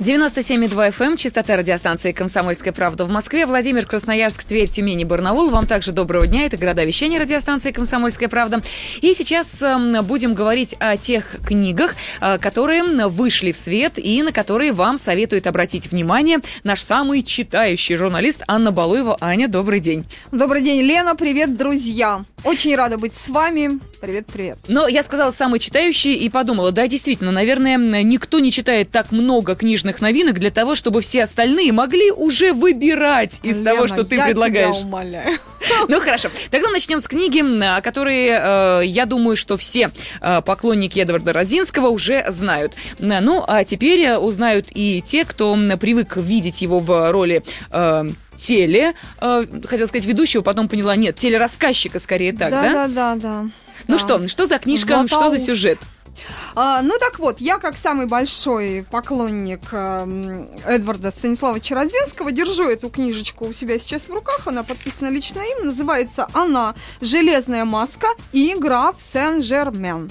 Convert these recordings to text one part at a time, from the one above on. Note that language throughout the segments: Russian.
97,2 FM, эм, частота радиостанции «Комсомольская правда» в Москве. Владимир, Красноярск, Тверь, Тюмень и Барнаул. Вам также доброго дня. Это города вещания радиостанции «Комсомольская правда». И сейчас э, будем говорить о тех книгах, э, которые вышли в свет и на которые вам советует обратить внимание наш самый читающий журналист Анна Балуева. Аня, добрый день. Добрый день, Лена. Привет, друзья. Очень рада быть с вами. Привет, привет. Но я сказала самый читающий и подумала, да, действительно, наверное, никто не читает так много книжных новинок для того, чтобы все остальные могли уже выбирать из Лена, того, что ты я предлагаешь. Тебя умоляю. Ну хорошо. Тогда начнем с книги, о которой, э, я думаю, что все э, поклонники Эдварда Родзинского уже знают. Ну, а теперь узнают и те, кто привык видеть его в роли э, теле, э, хотела сказать ведущего, потом поняла, нет, телерассказчика скорее так, да? Да, да, да, да. Ну Да. что, что за книжка, что за Златоуст. сюжет? А, ну так вот, я как самый большой поклонник эм, Эдварда Станиславовича Родзинского держу эту книжечку у себя сейчас в руках. Она подписана лично им. Называется она «Железная маска и игра в Сен-Жермен».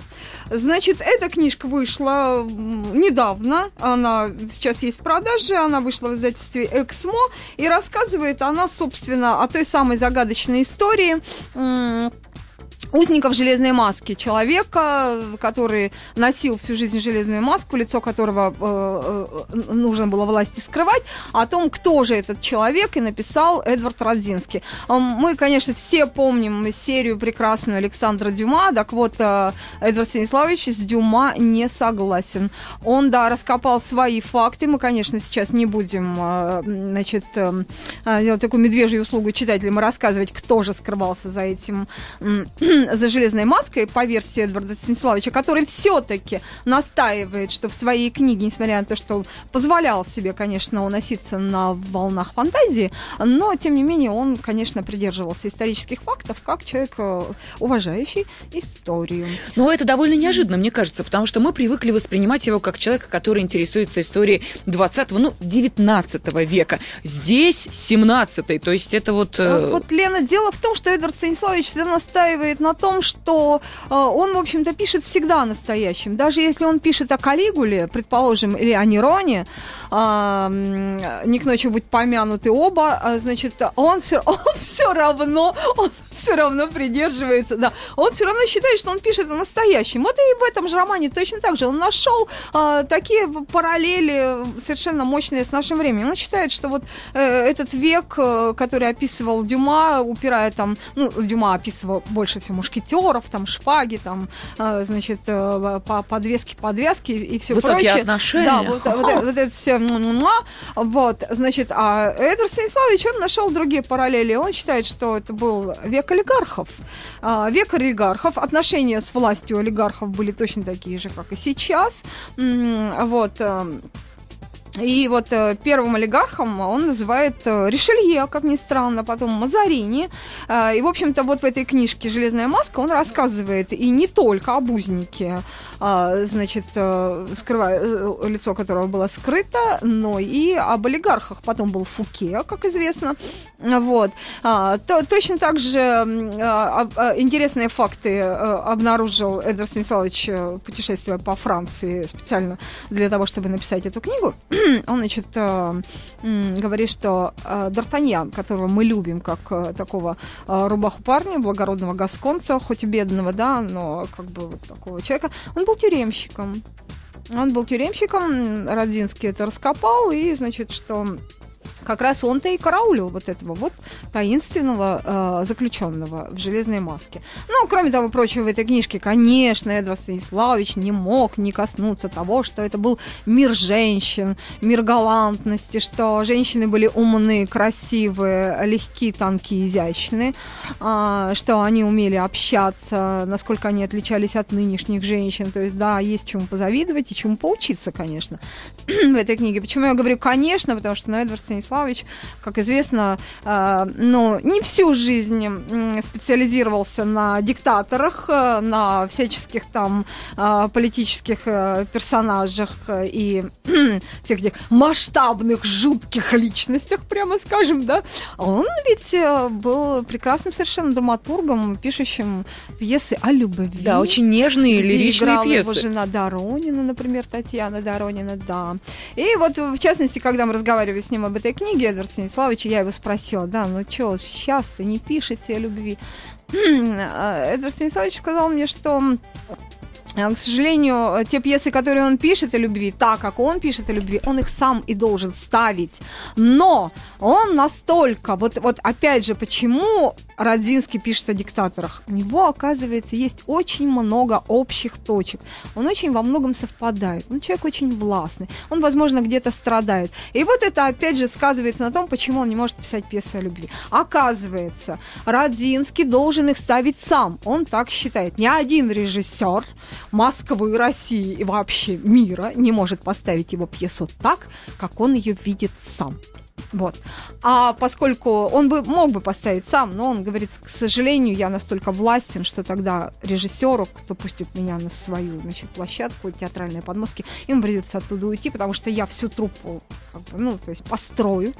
Значит, эта книжка вышла недавно. Она сейчас есть в продаже. Она вышла в издательстве «Эксмо». И рассказывает она, собственно, о той самой загадочной истории, узников железной маски, человека, который носил всю жизнь железную маску, лицо которого э, э, нужно было власти скрывать, о том, кто же этот человек, и написал Эдвард Родзинский. Мы, конечно, все помним серию прекрасную Александра Дюма, так вот, э, Эдвард Станиславович с Дюма не согласен. Он, да, раскопал свои факты, мы, конечно, сейчас не будем, э, значит, делать такую медвежью услугу читателям и рассказывать, кто же скрывался за этим за железной маской по версии Эдварда Станиславовича, который все-таки настаивает, что в своей книге, несмотря на то, что позволял себе, конечно, уноситься на волнах фантазии, но, тем не менее, он, конечно, придерживался исторических фактов, как человек, э, уважающий историю. Ну, это довольно неожиданно, мне кажется, потому что мы привыкли воспринимать его как человека, который интересуется историей 20-го, ну, 19 века. Здесь 17 то есть это вот... э, А Вот, Лена, дело в том, что Эдвард Станиславович всегда настаивает на том, что э, он, в общем-то, пишет всегда о настоящем. Даже если он пишет о Калигуле, предположим, или о Нероне, а, не к ночи будь помянуты оба, а, значит, он все, он все равно, он все равно придерживается, да, он все равно считает, что он пишет о настоящем. Вот и в этом же романе точно так же. Он нашел а, такие параллели совершенно мощные с нашим временем. Он считает, что вот э, этот век, э, который описывал Дюма, упирая там, ну, Дюма описывал больше всего мушкетеров, там шпаги, там, э, значит, э, по- подвески, подвязки и все Высокие прочее. отношения. Да, вот, вот вот это все. Вот, значит, а Эдвард Станиславович, он нашел другие параллели. Он считает, что это был век олигархов. А, Век олигархов. Отношения с властью олигархов были точно такие же, как и сейчас. Вот. И вот э, первым олигархом он называет э, Ришелье, как ни странно, потом Мазарини. Э, и, в общем-то, вот в этой книжке «Железная маска» он рассказывает и не только об узнике, а, значит, скрывая, лицо которого было скрыто, но и об олигархах. Потом был Фуке, как известно. Вот. А, то- точно так же а, интересные факты обнаружил Эдвард Станиславович, путешествуя по Франции специально для того, чтобы написать эту книгу. Он, значит, э, говорит, что э, Д'Артаньян, которого мы любим как э, такого рубаху парня, благородного гасконца, хоть и бедного, да, но как бы вот такого человека, он был тюремщиком. Он был тюремщиком, Родзинский это раскопал, и, значит, что как раз он-то и караулил вот этого вот таинственного э, заключенного в железной маске. Ну, кроме того прочего, в этой книжке, конечно, Эдвард Станиславович не мог не коснуться того, что это был мир женщин, мир галантности, что женщины были умны, красивые, легкие, тонкие, изящные, а, что они умели общаться, насколько они отличались от нынешних женщин. То есть, да, есть чему позавидовать и чему поучиться, конечно, в этой книге. Почему я говорю «конечно», потому что ну, Эдвард Станиславович Станиславович, как известно, ну, не всю жизнь специализировался на диктаторах, на всяческих там политических персонажах и всех этих масштабных, жутких личностях, прямо скажем, да. Он ведь был прекрасным совершенно драматургом, пишущим пьесы о любви. Да, очень нежные лиричные пьесы. его жена Доронина, например, Татьяна Доронина, да. И вот, в частности, когда мы разговаривали с ним об этой книге, Эдвард Станиславович, я его спросила, да, ну что, сейчас ты не пишете о любви? Эдвард Станиславович сказал мне, что а, к сожалению, те пьесы, которые он пишет о любви, так как он пишет о любви, он их сам и должен ставить. Но он настолько, вот, вот опять же, почему Родзинский пишет о диктаторах? У него, оказывается, есть очень много общих точек. Он очень во многом совпадает. Он человек очень властный. Он, возможно, где-то страдает. И вот это, опять же, сказывается на том, почему он не может писать пьесы о любви. Оказывается, Родзинский должен их ставить сам. Он так считает. Ни один режиссер Москвы, России и вообще мира не может поставить его пьесу так, как он ее видит сам. Вот. А поскольку он бы мог бы поставить сам, но он говорит, к сожалению, я настолько властен, что тогда режиссеру, кто пустит меня на свою значит, площадку, театральные подмостки, им придется оттуда уйти, потому что я всю труппу как бы, ну, то есть построю.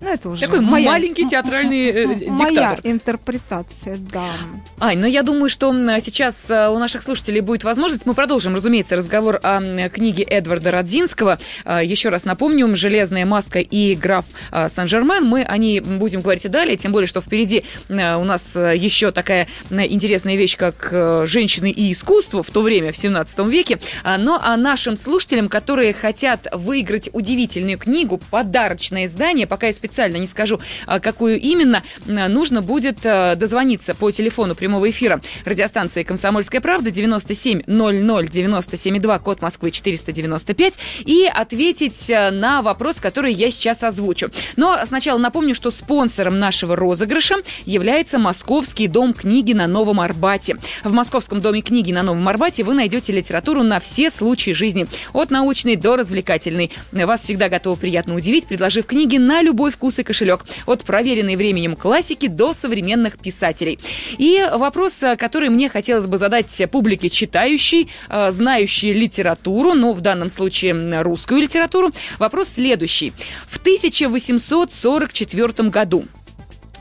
Ну, это уже Такой моя, маленький театральный э, диктатор. Моя интерпретация, да. Ань, ну я думаю, что сейчас э, у наших слушателей будет возможность. Мы продолжим, разумеется, разговор о книге Эдварда Родзинского. Э, еще раз напомню, «Железная маска» и «Граф Сан-Жермен». Мы о ней будем говорить и далее, тем более, что впереди у нас еще такая интересная вещь, как «Женщины и искусство» в то время, в 17 веке. Но а нашим слушателям, которые хотят выиграть удивительную книгу, подарочное издание, пока я специально не скажу, а, какую именно, нужно будет а, дозвониться по телефону прямого эфира радиостанции «Комсомольская правда» 97 00 97 2, код Москвы 495, и ответить а, на вопрос, который я сейчас озвучу. Но сначала напомню, что спонсором нашего розыгрыша является Московский дом книги на Новом Арбате. В Московском доме книги на Новом Арбате вы найдете литературу на все случаи жизни, от научной до развлекательной. Вас всегда готовы приятно удивить, предложив книги на любой вкус и кошелек. От проверенной временем классики до современных писателей. И вопрос, э, который мне хотелось бы задать публике читающей, э, знающей литературу, ну, в данном случае русскую литературу, вопрос следующий. В 1844 году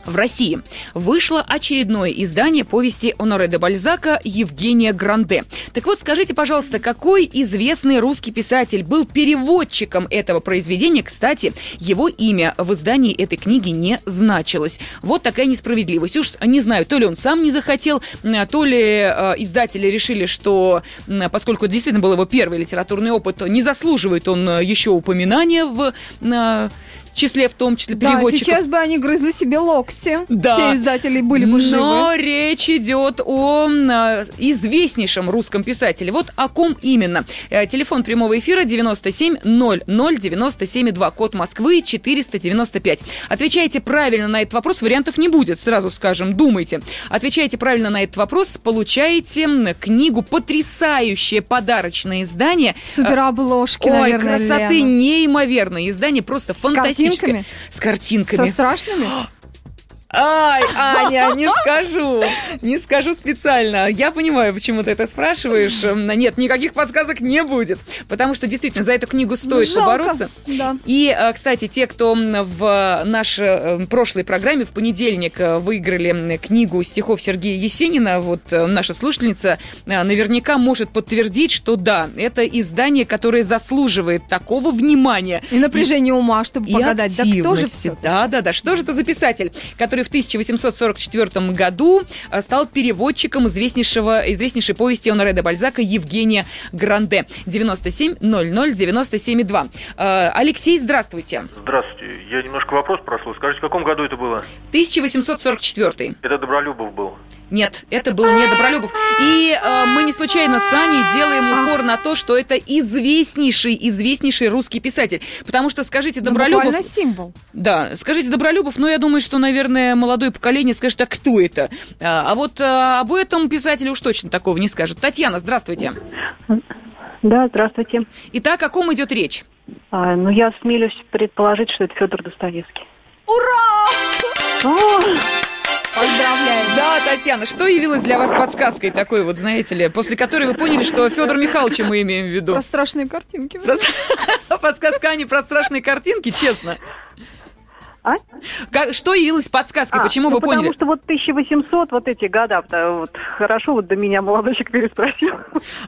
в России вышло очередное издание повести Оноре де Бальзака «Евгения Гранде». Так вот, скажите, пожалуйста, какой известный русский писатель был переводчиком этого произведения? Кстати, его имя в издании этой книги не значилось. Вот такая несправедливость. Уж не знаю, то ли он сам не захотел, то ли э, издатели решили, что поскольку это действительно был его первый литературный опыт, не заслуживает он э, еще упоминания в числе в том числе переводчиков. Да, сейчас бы они грызли себе локти. Да. Те издатели были бы живы. Но речь идет о а, известнейшем русском писателе. Вот о ком именно. Э, телефон прямого эфира 97 00 97 2, код Москвы 495. Отвечайте правильно на этот вопрос, вариантов не будет, сразу скажем, думайте. Отвечайте правильно на этот вопрос, получаете книгу «Потрясающее подарочное издание». Суперобложки, Ой, наверное, красоты Лена. неимоверное издание, просто фантастическое картинками? С картинками. Со страшными? Ай, Аня, не скажу. Не скажу специально. Я понимаю, почему ты это спрашиваешь. Нет, никаких подсказок не будет. Потому что действительно за эту книгу стоит Жалко, побороться. Да. И, э, кстати, те, кто в нашей э, прошлой программе в понедельник э, выиграли книгу стихов Сергея Есенина, вот наша слушательница наверняка может подтвердить, что да, это издание, которое заслуживает такого внимания. И напряжения ума, чтобы и погадать. Да кто же Да, да, да. Что же это за писатель, который который в 1844 году э, стал переводчиком известнейшего, известнейшей повести Оноре де Бальзака Евгения Гранде. 97 00 97 2. Алексей, здравствуйте. Здравствуйте. Я немножко вопрос прослушал. Скажите, в каком году это было? 1844. Это Добролюбов был. Нет, это был не Добролюбов. И э, мы не случайно с Аней делаем упор на то, что это известнейший, известнейший русский писатель. Потому что, скажите, ну, Добролюбов... Ну, символ. Да, скажите, Добролюбов, ну, я думаю, что, наверное, молодое поколение скажет, а кто это? А, а вот а, об этом писателю уж точно такого не скажет. Татьяна, здравствуйте. Да, здравствуйте. Итак, о ком идет речь? А, ну, я смелюсь предположить, что это Федор Достоевский. Ура! О, Поздравляю. Да, Татьяна, что явилось для вас подсказкой такой вот, знаете ли, после которой вы поняли, что Федор Михайловича мы имеем в виду? Про страшные картинки. Про- Подсказка, а не про страшные картинки, честно. А? Как- что явилось подсказкой? А, Почему ну, вы поняли? Потому что вот 1800, вот эти года, да, вот хорошо вот до меня молодой человек переспросил.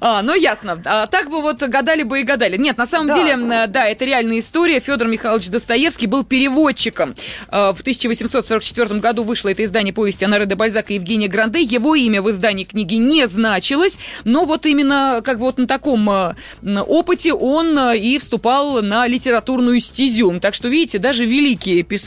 А, ну ясно. А, так бы вот гадали бы и гадали. Нет, на самом Да. деле, да, это реальная история. Федор Михайлович Достоевский был переводчиком. А, В 1844 году вышло это издание повести Анаре де Бальзака и Евгения Гранде. Его имя в издании книги не значилось, но вот именно как бы вот на таком а, опыте он а, и вступал на литературную стезю. Так что, видите, даже великие писатели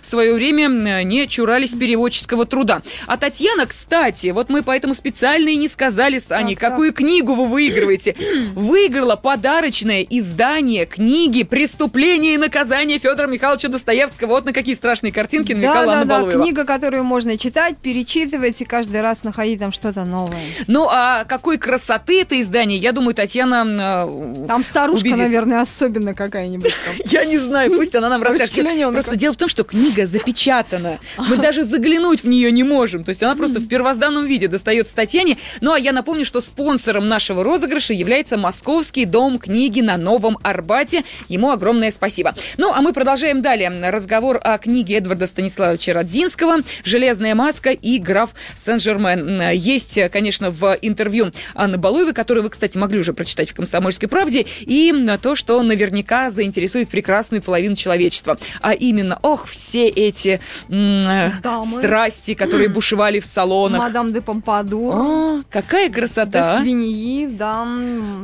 в свое время не чурались переводческого труда. А Татьяна, кстати, вот мы поэтому специально и не сказали с Аней, Так, так. какую книгу вы выигрываете. Выиграла подарочное издание книги «Преступление и наказание» Федора Михайловича Достоевского. Вот на какие страшные картинки намекала Да, да, Анна да, Балуева. книга, которую можно читать, перечитывать и каждый раз находить там что-то новое. Ну, а какой красоты это издание, я думаю, Татьяна... э, Там старушка, убедится. наверное, особенно какая-нибудь. Я не знаю, пусть она нам расскажет. Просто дело в том, что книга запечатана. Мы даже заглянуть в нее не можем. То есть она просто в первозданном виде достается Татьяне. Ну, а я напомню, что спонсором нашего розыгрыша является Московский дом книги на Новом Арбате. Ему огромное спасибо. Ну, а мы продолжаем далее разговор о книге Эдварда Станиславовича Родзинского «Железная маска» и «Граф Сен-Жермен». Есть, конечно, в интервью Анны Балуевой, которую вы, кстати, могли уже прочитать в «Комсомольской правде», и то, что наверняка заинтересует прекрасную половину человечества. А именно, ох, все эти э, Дамы. страсти, которые бушевали в салонах. Мадам де Помпадур, О, какая красота! а. Свиньи, да,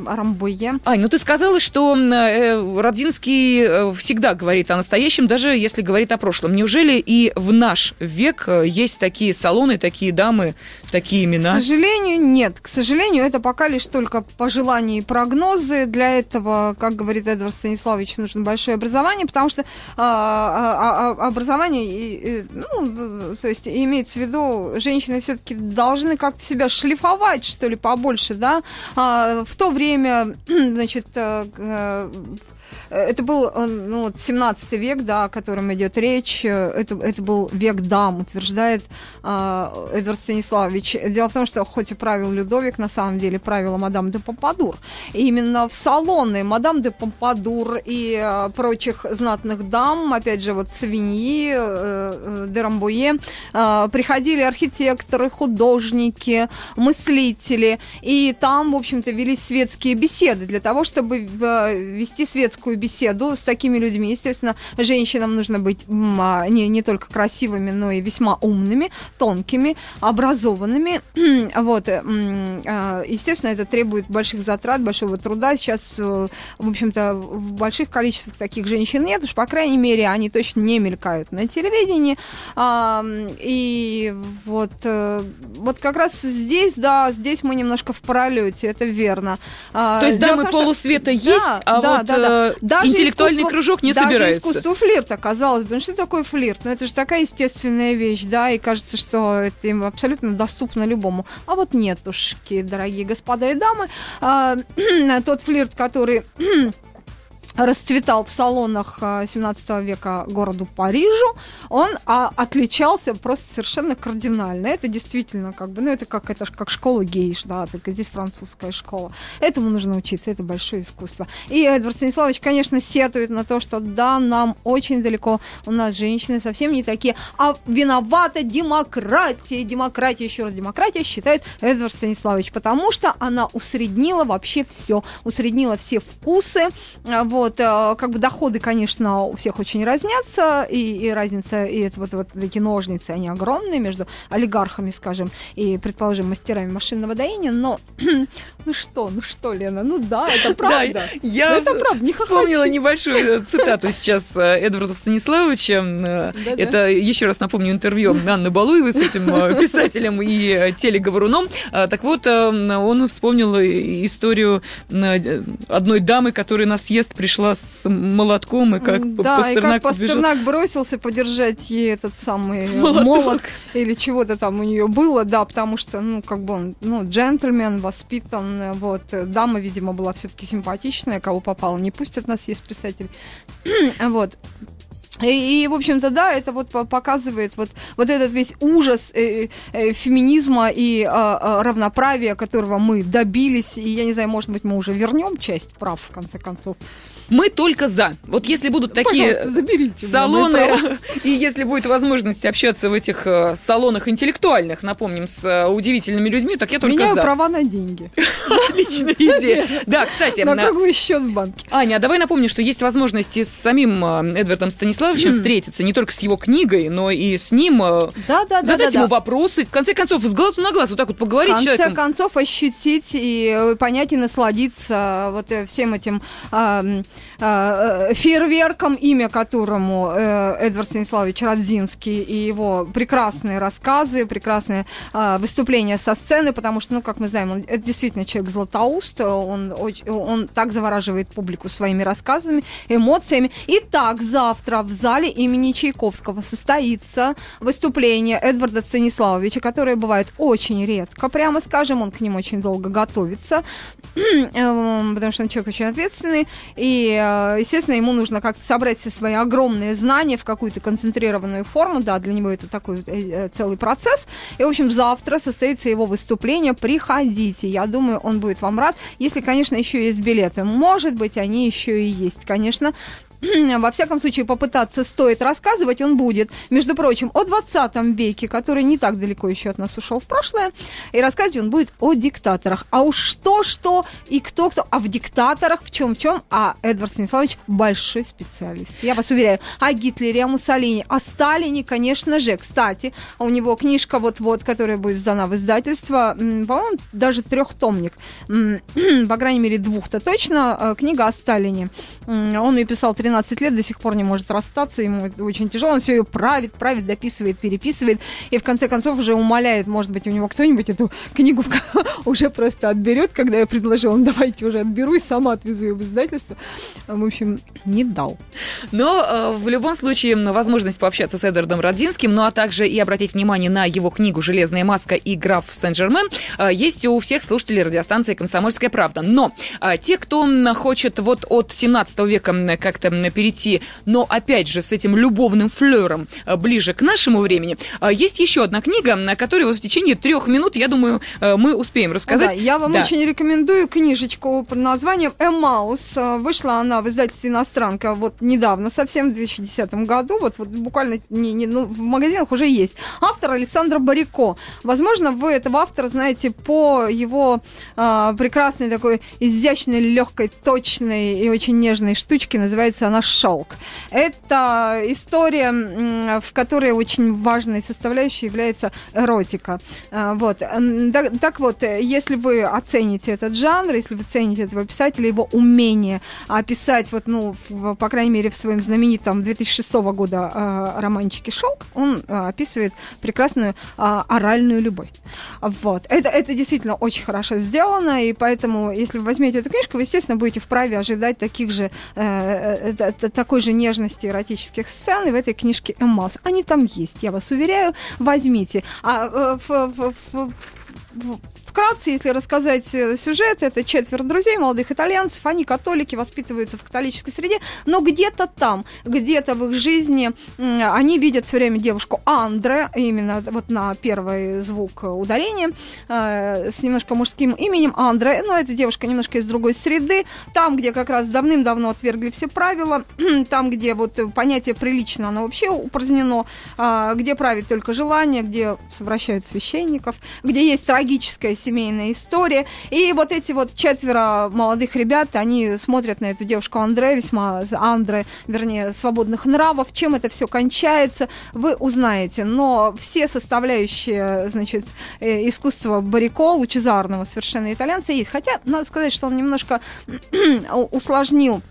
Рамбуе. Ань, ну ты сказала, что э, Родзинский э, всегда говорит о настоящем, даже если говорит о прошлом. Неужели и в наш век э, есть такие салоны, такие дамы, такие К имена? сожалению, нет. К сожалению, это пока лишь только пожелания и прогнозы. Для этого, как говорит Эдвард Станиславович, нужно большое образование, потому что а, а, а, образование, и, и, ну, то есть имеется в виду, женщины все-таки должны как-то себя шлифовать, что ли, побольше, да. А, в то время, значит, э, э, это был э, ну, вот 17 век, да, о котором идет речь. Э, Это, это был век дам, утверждает э, Эдвард Станиславович. Дело в том, что хоть и правил Людовик, на самом деле правила мадам де Помпадур. И именно в салоны мадам де Помпадур и э, прочих знатных дам, опять же, вот Савиньи, э, э, де Рамбуе, э, приходили архитекторы, художники, мыслители, и там, в общем-то, велись светские беседы для того, чтобы э, вести светскую беседу с такими людьми. Естественно, женщинам нужно быть а, не, не только красивыми, но и весьма умными, тонкими, образованными. вот, э, а, естественно, это требует больших затрат, большого труда. Сейчас, э, в общем-то, в больших количествах таких женщин нет, уж, по крайней мере, они точно не мелькают на телевидении. А, и вот, э, вот как раз здесь, да, здесь мы немножко в пролете, это верно. То есть в дамы том, что- полусвета Да, есть, а да, вот да, да. Э, Даже интеллектуальный искусство- кружок не даже собирается. искусство флирта, казалось бы. Ну, что такое флирт? Ну, это же такая естественная вещь, да, и кажется, что это им абсолютно доступно любому. А вот нетушки, дорогие господа и дамы. А, тот флирт, который расцветал в салонах а, 17 века городу Парижу, он а, отличался просто совершенно кардинально. Это действительно как бы, ну это как это как школа гейш, да, только здесь французская школа. Этому нужно учиться, это большое искусство. И Эдвард Станиславович, конечно, сетует на то, что да, нам очень далеко, у нас женщины совсем не такие, а виновата демократия, демократия, еще раз демократия, считает Эдвард Станиславович, потому что она усреднила вообще все, усреднила все вкусы, а, вот, э, как бы доходы, конечно, у всех очень разнятся, и, и разница, и это вот, вот эти ножницы, они огромные между олигархами, скажем, и, предположим, мастерами машинного доения, но, ну что, ну что, Лена, ну да, это правда. Да, я Ну, это правда, не вспомнила небольшую цитату сейчас э, Эдварда Станиславовича. Э. Это, еще раз напомню, интервью Анны Балуевой с этим э, писателем и э, телеговоруном. А, Так вот, э, он вспомнил историю э, одной дамы, которая на съезд пришла пришла с молотком, и как да, Пастернак и как Пастернак бросился подержать ей этот самый Молоток. молот или чего-то там у нее было, да, потому что, ну, как бы он, ну, джентльмен, воспитан, вот, дама, видимо, была все-таки симпатичная, кого попало, не пустят нас, есть представитель, вот, и, и, в общем-то, да, это вот по- показывает вот, вот этот весь ужас э, э, феминизма и э, э, равноправия, которого мы добились. И я не знаю, может быть, мы уже вернем часть прав, в конце концов. Мы только за. Вот если будут такие салоны, и если будет возможность общаться в этих э, салонах интеллектуальных, напомним, с э, удивительными людьми, так я только Меняю за. права на деньги. Отличная идея. Да, кстати, На круглый счет в банке. Аня, а давай напомню, что есть возможность и с самим Эдвардом Станиславовичем встретиться, не только с его книгой, но и с ним э, Да, да, да. задать да, ему вопросы, в конце концов, с глазу на глаз вот так вот В поговорить с конце человеком. концов, ощутить и э, понять и насладиться вот э, всем этим а, э, фейерверком, имя которому э, Эдвард Станиславович Радзинский и его прекрасные рассказы, прекрасные выступления со сцены, потому что, ну, как мы знаем, он это действительно человек златоуст, он, он так завораживает публику своими рассказами, эмоциями. Итак, завтра в зале имени Чайковского состоится выступление Эдварда Станиславовича, которое бывает очень редко, прямо скажем, он к ним очень долго готовится, эм, потому что он человек очень ответственный, и, э, естественно, ему нужно как-то собрать все свои огромные знания в какую-то концентрированную форму, да, для него это такой э, э, целый процесс, и, в общем, завтра состоится его выступление, приходите, я думаю, он будет вам рад, если, конечно, еще есть билеты, может быть, они еще и есть, конечно, во всяком случае, попытаться стоит рассказывать, он будет, между прочим, о 20 веке, который не так далеко еще от нас ушел в прошлое, и рассказывать он будет о диктаторах. А уж что-что и кто-кто, а в диктаторах в чем-в чем, а Эдвард Станиславович большой специалист. Я вас уверяю, о Гитлере, о Муссолини, о Сталине, конечно же. Кстати, у него книжка вот-вот, которая будет сдана в издательство, по-моему, даже трехтомник, по крайней мере, двух-то точно, э, книга о Сталине. Он ее писал 13 лет, до сих пор не может расстаться, ему это очень тяжело, он все ее правит, правит, дописывает, переписывает, и в конце концов уже умоляет, может быть, у него кто-нибудь эту книгу уже просто отберет, когда я предложила, ну давайте уже отберу и сама отвезу ее в издательство. В общем, не дал. Но э, в любом случае возможность пообщаться с Эдвардом Родзинским, ну а также и обратить внимание на его книгу «Железная маска» и «Граф Сен-Жермен» э, есть у всех слушателей радиостанции «Комсомольская правда». Но э, те, кто хочет вот от 17 века как-то перейти, но опять же с этим любовным флером э, ближе к нашему времени, э, есть еще одна книга, на которой вот в течение трех минут, я думаю, э, мы успеем рассказать. Да, я вам Да. очень рекомендую книжечку под названием «Эмаус». Вышла она в издательстве «Иностранка» вот недавно, совсем в 2010 году. Вот, вот буквально не, не- ну, в магазинах уже есть. Автор Александр Барико. Возможно, вы этого автора знаете по его э, прекрасной такой изящной, легкой, точной и очень нежной штучке. Называется она «Шелк». Это история, в которой очень важной составляющей является эротика. А, Вот. Так, вот, э, если вы оцените этот жанр, если вы цените этого писателя, его умение описать, вот, ну, в- по крайней мере, в своем знаменитом 2006 года э, романчике «Шелк», он э, описывает прекрасную оральную любовь. Вот. Это, это действительно очень хорошо сделано, и поэтому, если вы возьмете эту книжку, вы, естественно, будете вправе ожидать таких же, э, э, э, такой же нежности эротических сцен, и в этой книжке «Эммас». Они там есть, я вас уверяю, возьмите. А э, в- в- в- в- Вкратце, если рассказать э, сюжет, это четверо друзей, молодых итальянцев, они католики, воспитываются в католической среде, но где-то там, где-то в их жизни они видят все время девушку Андре, именно вот на первый звук ударения, э, с немножко мужским именем Андре, но эта девушка немножко из другой среды, там, где как раз давным-давно отвергли все правила, там, где вот понятие прилично, оно вообще упразднено, а, где правит только желание, где совращают священников, где есть трагическая семейная история. И вот эти вот четверо молодых ребят, они смотрят на эту девушку Андре, весьма Андре, вернее, свободных нравов. Чем это все кончается, вы узнаете. Но все составляющие, значит, э, искусства Барико, лучезарного совершенно итальянца есть. Хотя, надо сказать, что он немножко усложнил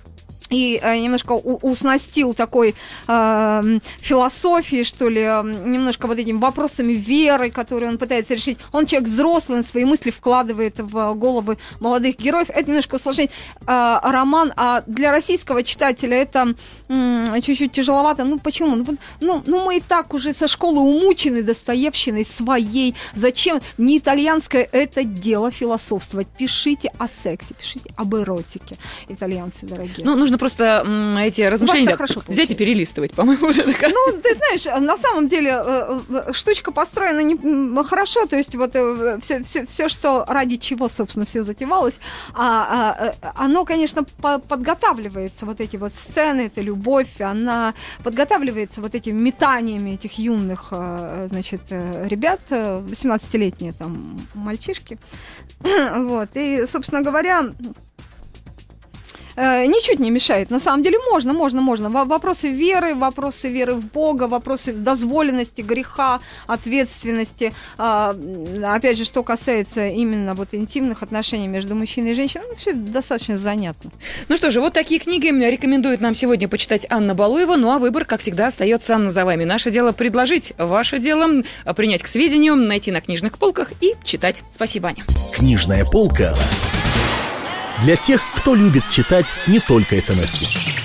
и э, немножко уснастил такой э, философии, что ли, э, немножко вот этими вопросами веры, которые он пытается решить. Он человек взрослый, он свои мысли вкладывает в головы молодых героев. Это немножко усложнить э, роман, а для российского читателя это э, чуть-чуть тяжеловато. Ну почему? Ну, ну, ну мы и так уже со школы умучены Достоевщиной своей. Зачем? Не итальянское это дело философствовать. Пишите о сексе, пишите об эротике, итальянцы дорогие. Ну, нужно просто эти размышления хорошо взять и перелистывать, по-моему, уже такая. Ну, ты знаешь, на самом деле э, э, штучка построена не хорошо, то есть вот все, э, все, все что ради чего, собственно, все затевалось, а, а, оно, конечно, подготавливается, вот эти вот сцены, эта любовь, она подготавливается вот этими метаниями этих юных, значит, ребят, 18-летние там мальчишки, вот, и, собственно говоря, э, ничуть не мешает. На самом деле можно, можно, можно. Вопросы веры, вопросы веры в Бога, вопросы дозволенности, греха, ответственности. Э, опять же, что касается именно вот интимных отношений между мужчиной и женщиной, ну, все достаточно занятно. Ну что же, вот такие книги рекомендует нам сегодня почитать Анна Балуева. Ну а выбор, как всегда, остается за вами. Наше дело предложить, ваше дело принять к сведению, найти на книжных полках и читать. Спасибо, Аня. Книжная полка для тех, кто любит читать не только смс -ки.